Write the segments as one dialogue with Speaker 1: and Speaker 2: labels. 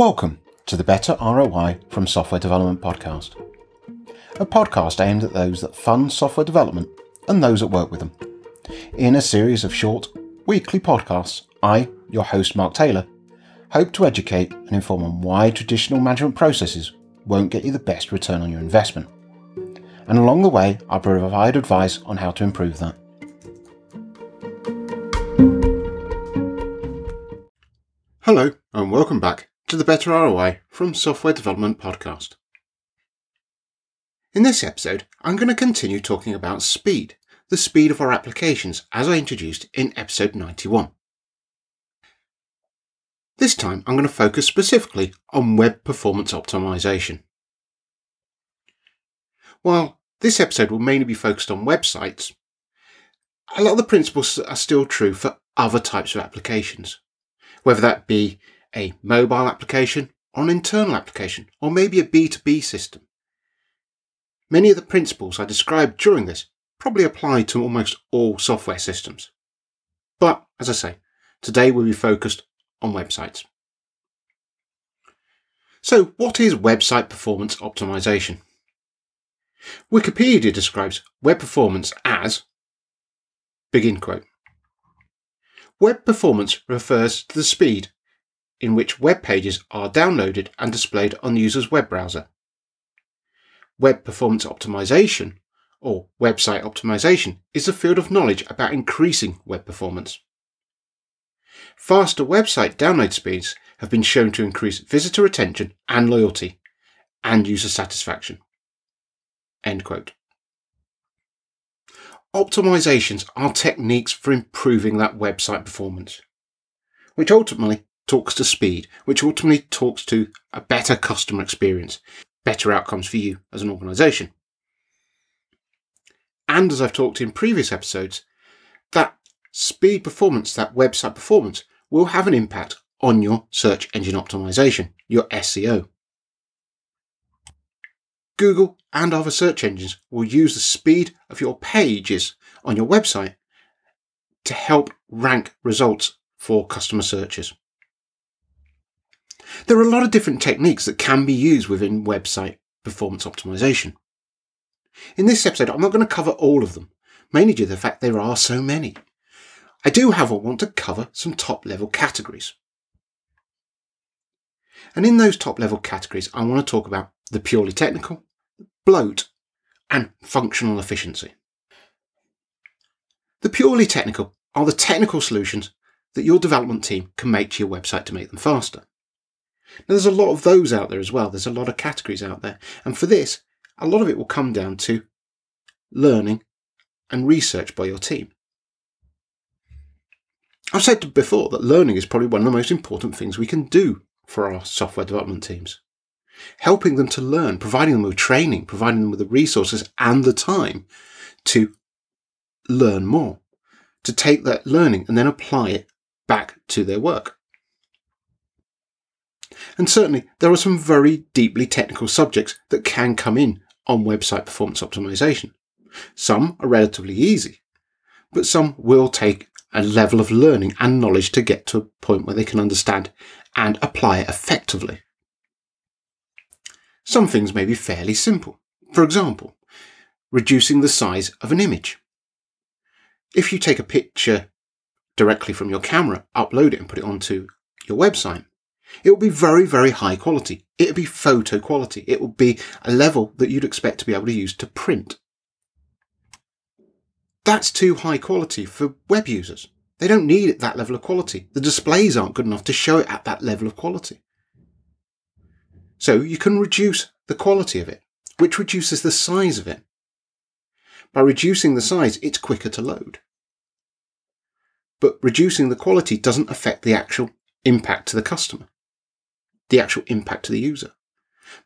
Speaker 1: Welcome to the Better ROI from Software Development podcast, a podcast aimed at those that fund software development and those that work with them. In a series of short, weekly podcasts, I, your host Mark Taylor, hope to educate and inform on why traditional management processes won't get you the best return on your investment. And along the way, I provide advice on how to improve that. Hello, and welcome back to the Better ROI from Software Development Podcast. In this episode, I'm going to continue talking about speed, the speed of our applications, as I introduced in episode 91. This time, I'm going to focus specifically on web performance optimization. While this episode will mainly be focused on websites, a lot of the principles are still true for other types of applications whether that be a mobile application or an internal application, or maybe a B2B system. Many of the principles I described during this probably apply to almost all software systems. But, as I say, today we'll be focused on websites. So, what is website performance optimization? Wikipedia describes web performance as begin quote Web performance refers to the speed in which web pages are downloaded and displayed on the user's web browser. Web performance optimization, or website optimization, is a field of knowledge about increasing web performance. Faster website download speeds have been shown to increase visitor retention and loyalty and user satisfaction. End quote. Optimizations are techniques for improving that website performance, which ultimately talks to speed, which ultimately talks to a better customer experience, better outcomes for you as an organization. And as I've talked in previous episodes, that speed performance, that website performance, will have an impact on your search engine optimization, your SEO. Google and other search engines will use the speed of your pages on your website to help rank results for customer searches. There are a lot of different techniques that can be used within website performance optimization. In this episode, I'm not going to cover all of them, mainly due to the fact there are so many. I do, however, want to cover some top level categories. And in those top level categories, I want to talk about the purely technical, bloat, and functional efficiency. The purely technical are the technical solutions that your development team can make to your website to make them faster. Now, there's a lot of those out there as well. There's a lot of categories out there. And for this, a lot of it will come down to learning and research by your team. I've said before that learning is probably one of the most important things we can do for our software development teams helping them to learn, providing them with training, providing them with the resources and the time to learn more, to take that learning and then apply it back to their work. And certainly, there are some very deeply technical subjects that can come in on website performance optimization. Some are relatively easy, but some will take a level of learning and knowledge to get to a point where they can understand and apply it effectively. Some things may be fairly simple. For example, reducing the size of an image. If you take a picture directly from your camera, upload it and put it onto your website, it will be very, very high quality. It will be photo quality. It will be a level that you'd expect to be able to use to print. That's too high quality for web users. They don't need that level of quality. The displays aren't good enough to show it at that level of quality. So you can reduce the quality of it, which reduces the size of it. By reducing the size, it's quicker to load. But reducing the quality doesn't affect the actual impact to the customer, the actual impact to the user.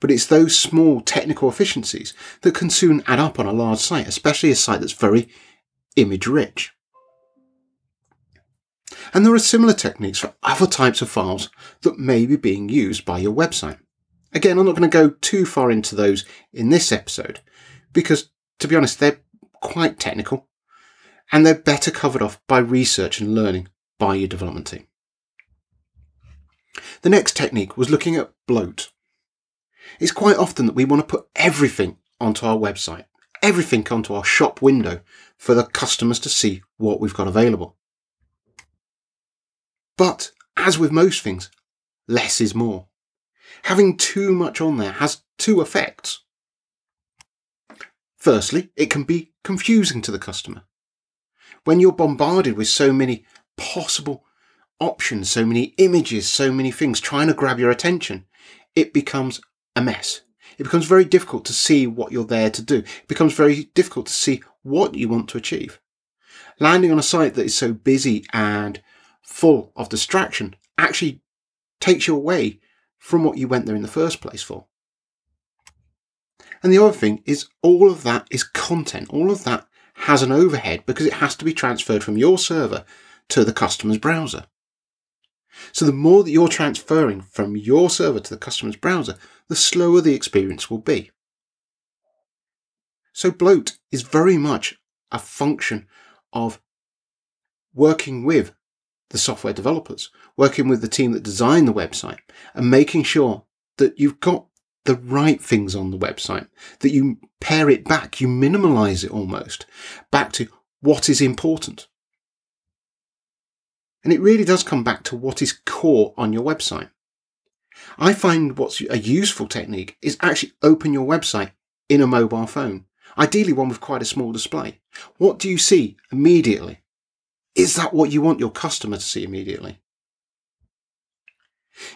Speaker 1: But it's those small technical efficiencies that can soon add up on a large site, especially a site that's very image rich. And there are similar techniques for other types of files that may be being used by your website. Again, I'm not going to go too far into those in this episode because, to be honest, they're quite technical and they're better covered off by research and learning by your development team. The next technique was looking at bloat. It's quite often that we want to put everything onto our website, everything onto our shop window for the customers to see what we've got available. But as with most things, less is more. Having too much on there has two effects. Firstly, it can be confusing to the customer. When you're bombarded with so many possible options, so many images, so many things trying to grab your attention, it becomes a mess. It becomes very difficult to see what you're there to do. It becomes very difficult to see what you want to achieve. Landing on a site that is so busy and full of distraction actually takes you away from what you went there in the first place for. And the other thing is all of that is content. All of that has an overhead because it has to be transferred from your server to the customer's browser. So the more that you're transferring from your server to the customer's browser, the slower the experience will be. So bloat is very much a function of working with the software developers, working with the team that designed the website and making sure that you've got the right things on the website, that you pare it back, you minimize it almost back to what is important. And it really does come back to what is core on your website. I find what's a useful technique is actually open your website in a mobile phone, ideally one with quite a small display. What do you see immediately? Is that what you want your customer to see immediately?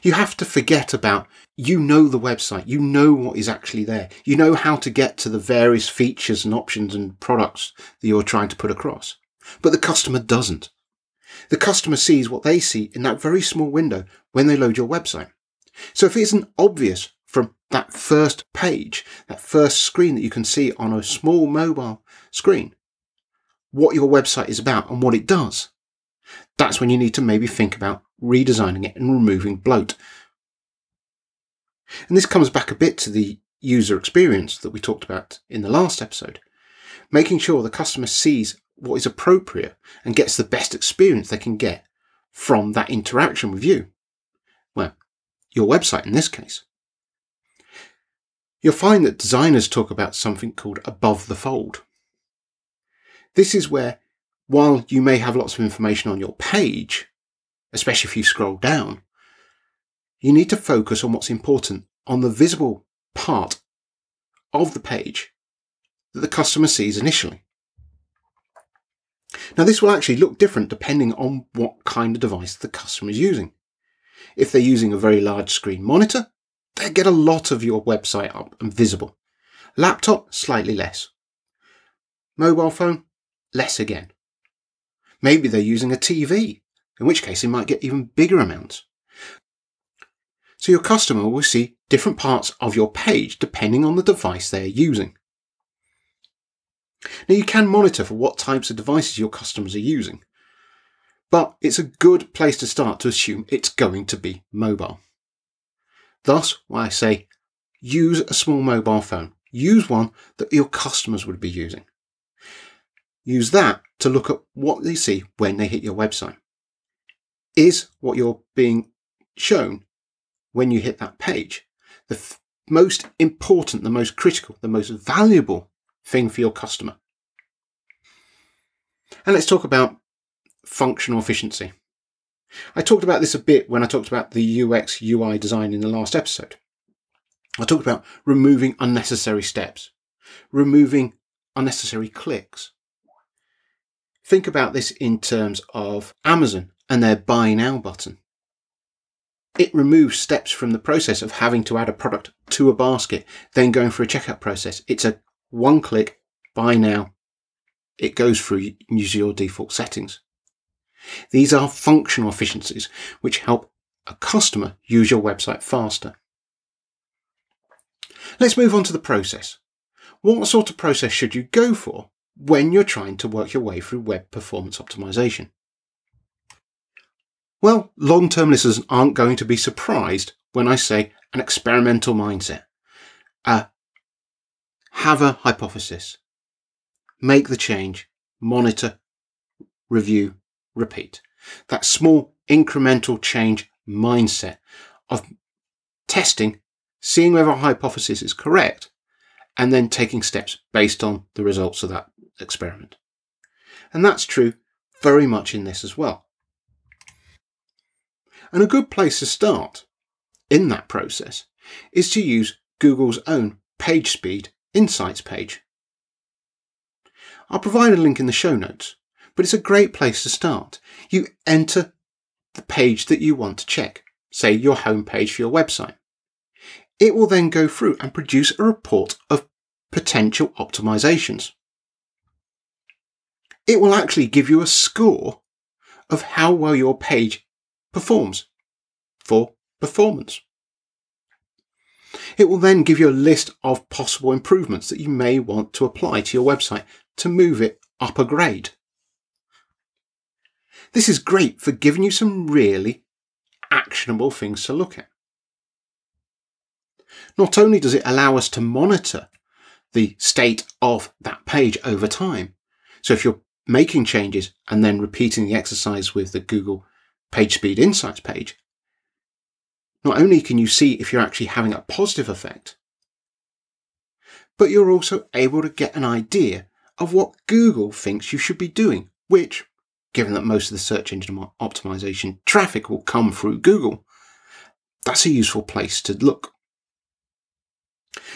Speaker 1: You have to forget about, you know the website, you know what is actually there, you know how to get to the various features and options and products that you're trying to put across. But the customer doesn't. The customer sees what they see in that very small window when they load your website. So if it isn't obvious from that first page, that first screen that you can see on a small mobile screen, what your website is about and what it does, that's when you need to maybe think about redesigning it and removing bloat. And this comes back a bit to the user experience that we talked about in the last episode. Making sure the customer sees what is appropriate and gets the best experience they can get from that interaction with you. Well, your website in this case. You'll find that designers talk about something called above the fold. This is where, while you may have lots of information on your page, especially if you scroll down, you need to focus on what's important on the visible part of the page that the customer sees initially. Now, this will actually look different depending on what kind of device the customer is using. If they're using a very large screen monitor, they get a lot of your website up and visible. Laptop, slightly less. Mobile phone, less again. Maybe they're using a TV, in which case they might get even bigger amounts. So your customer will see different parts of your page depending on the device they're using. Now you can monitor for what types of devices your customers are using, but it's a good place to start to assume it's going to be mobile. Thus, why I say use a small mobile phone. Use one that your customers would be using. Use that to look at what they see when they hit your website. Is what you're being shown when you hit that page the f- most important, the most critical, the most valuable thing for your customer. And let's talk about functional efficiency. I talked about this a bit when I talked about the UX UI design in the last episode. I talked about removing unnecessary steps, removing unnecessary clicks. Think about this in terms of Amazon and their buy now button. It removes steps from the process of having to add a product to a basket, then going through a checkout process. It's a one click, buy now. It goes through use your default settings. These are functional efficiencies which help a customer use your website faster. Let's move on to the process. What sort of process should you go for when you're trying to work your way through web performance optimization? Well, long term listeners aren't going to be surprised when I say an experimental mindset. Uh, have a hypothesis, make the change, monitor, review, repeat. That small incremental change mindset of testing, seeing whether a hypothesis is correct, and then taking steps based on the results of that experiment. And that's true very much in this as well. And a good place to start in that process is to use Google's own PageSpeed Insights page. I'll provide a link in the show notes, but it's a great place to start. You enter the page that you want to check, say your home page for your website. It will then go through and produce a report of potential optimizations. It will actually give you a score of how well your page performs for performance. It will then give you a list of possible improvements that you may want to apply to your website to move it up a grade. This is great for giving you some really actionable things to look at. Not only does it allow us to monitor the state of that page over time, so if you're making changes and then repeating the exercise with the Google PageSpeed Insights page, not only can you see if you're actually having a positive effect, but you're also able to get an idea of what Google thinks you should be doing, which, given that most of the search engine optimization traffic will come through Google, that's a useful place to look.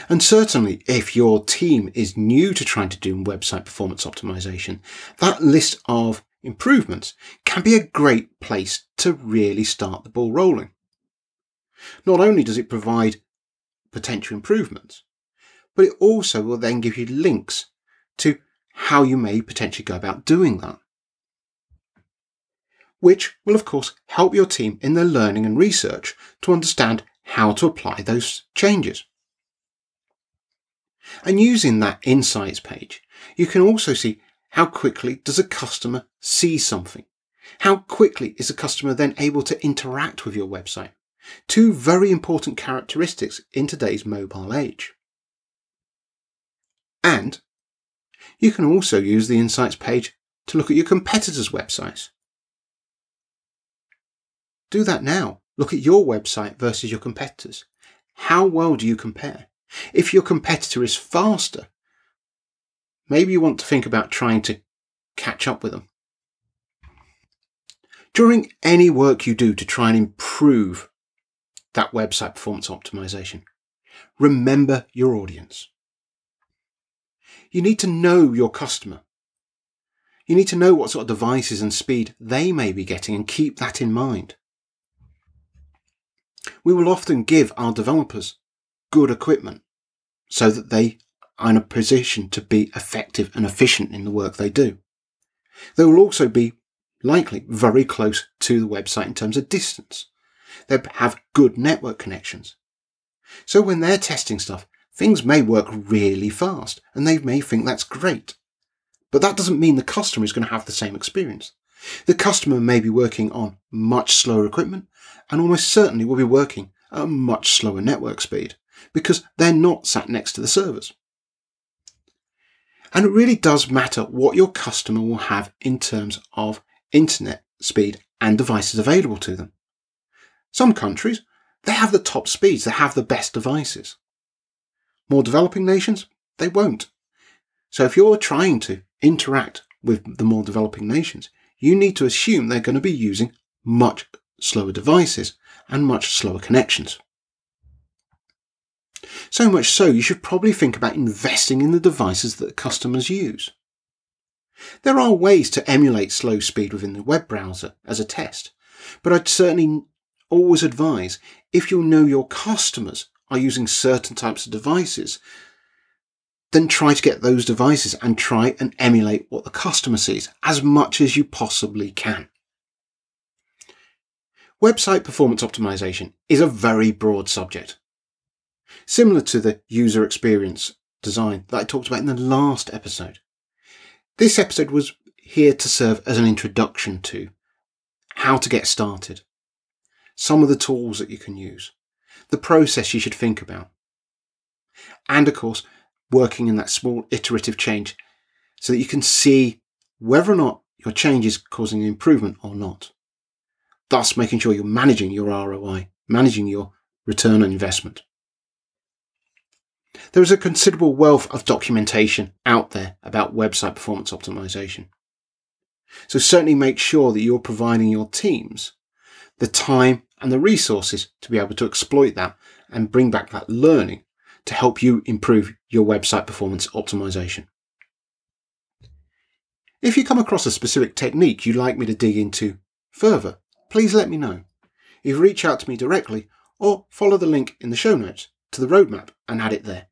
Speaker 1: And certainly, if your team is new to trying to do website performance optimization, that list of improvements can be a great place to really start the ball rolling. Not only does it provide potential improvements, but it also will then give you links to how you may potentially go about doing that. Which will, of course, help your team in their learning and research to understand how to apply those changes. And using that insights page, you can also see how quickly does a customer see something? How quickly is a customer then able to interact with your website? Two very important characteristics in today's mobile age. And you can also use the Insights page to look at your competitors' websites. Do that now. Look at your website versus your competitors. How well do you compare? If your competitor is faster, maybe you want to think about trying to catch up with them. During any work you do to try and improve that website performance optimization, remember your audience. You need to know your customer. You need to know what sort of devices and speed they may be getting and keep that in mind. We will often give our developers good equipment so that they are in a position to be effective and efficient in the work they do. They will also be likely very close to the website in terms of distance. They have good network connections. So when they're testing stuff, things may work really fast and they may think that's great. But that doesn't mean the customer is going to have the same experience. The customer may be working on much slower equipment and almost certainly will be working at a much slower network speed because they're not sat next to the servers. And it really does matter what your customer will have in terms of internet speed and devices available to them. Some countries, they have the top speeds, they have the best devices. More developing nations, they won't. So if you're trying to interact with the more developing nations, you need to assume they're going to be using much slower devices and much slower connections. So much so, you should probably think about investing in the devices that customers use. There are ways to emulate slow speed within the web browser as a test, but I'd certainly always advise if you know your customers are using certain types of devices, then try to get those devices and try and emulate what the customer sees as much as you possibly can. Website performance optimization is a very broad subject, similar to the user experience design that I talked about in the last episode. This episode was here to serve as an introduction to how to get started, some of the tools that you can use, the process you should think about, and of course, working in that small iterative change so that you can see whether or not your change is causing an improvement or not. thus making sure you're managing your ROI, managing your return on investment. There is a considerable wealth of documentation out there about website performance optimization. So certainly make sure that you're providing your teams the time and the resources to be able to exploit that and bring back that learning to help you improve your website performance optimization. If you come across a specific technique you'd like me to dig into further, please let me know. Either reach out to me directly or follow the link in the show notes to the roadmap and add it there.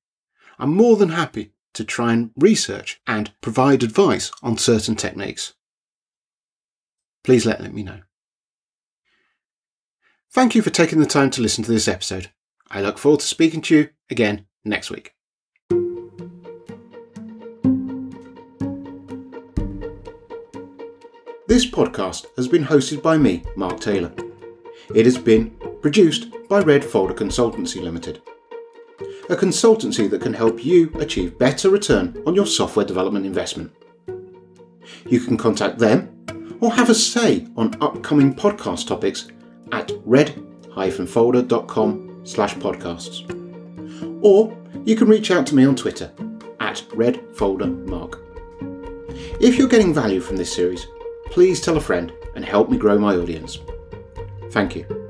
Speaker 1: I'm more than happy to try and research and provide advice on certain techniques. Please let, let me know. Thank you for taking the time to listen to this episode. I look forward to speaking to you again next week. This podcast has been hosted by me, Mark Taylor. It has been produced by Red Folder Consultancy Limited, a consultancy that can help you achieve better return on your software development investment. You can contact them or have a say on upcoming podcast topics at red-folder.com slash podcasts. Or you can reach out to me on Twitter at redfoldermark. If you're getting value from this series, please tell a friend and help me grow my audience. Thank you.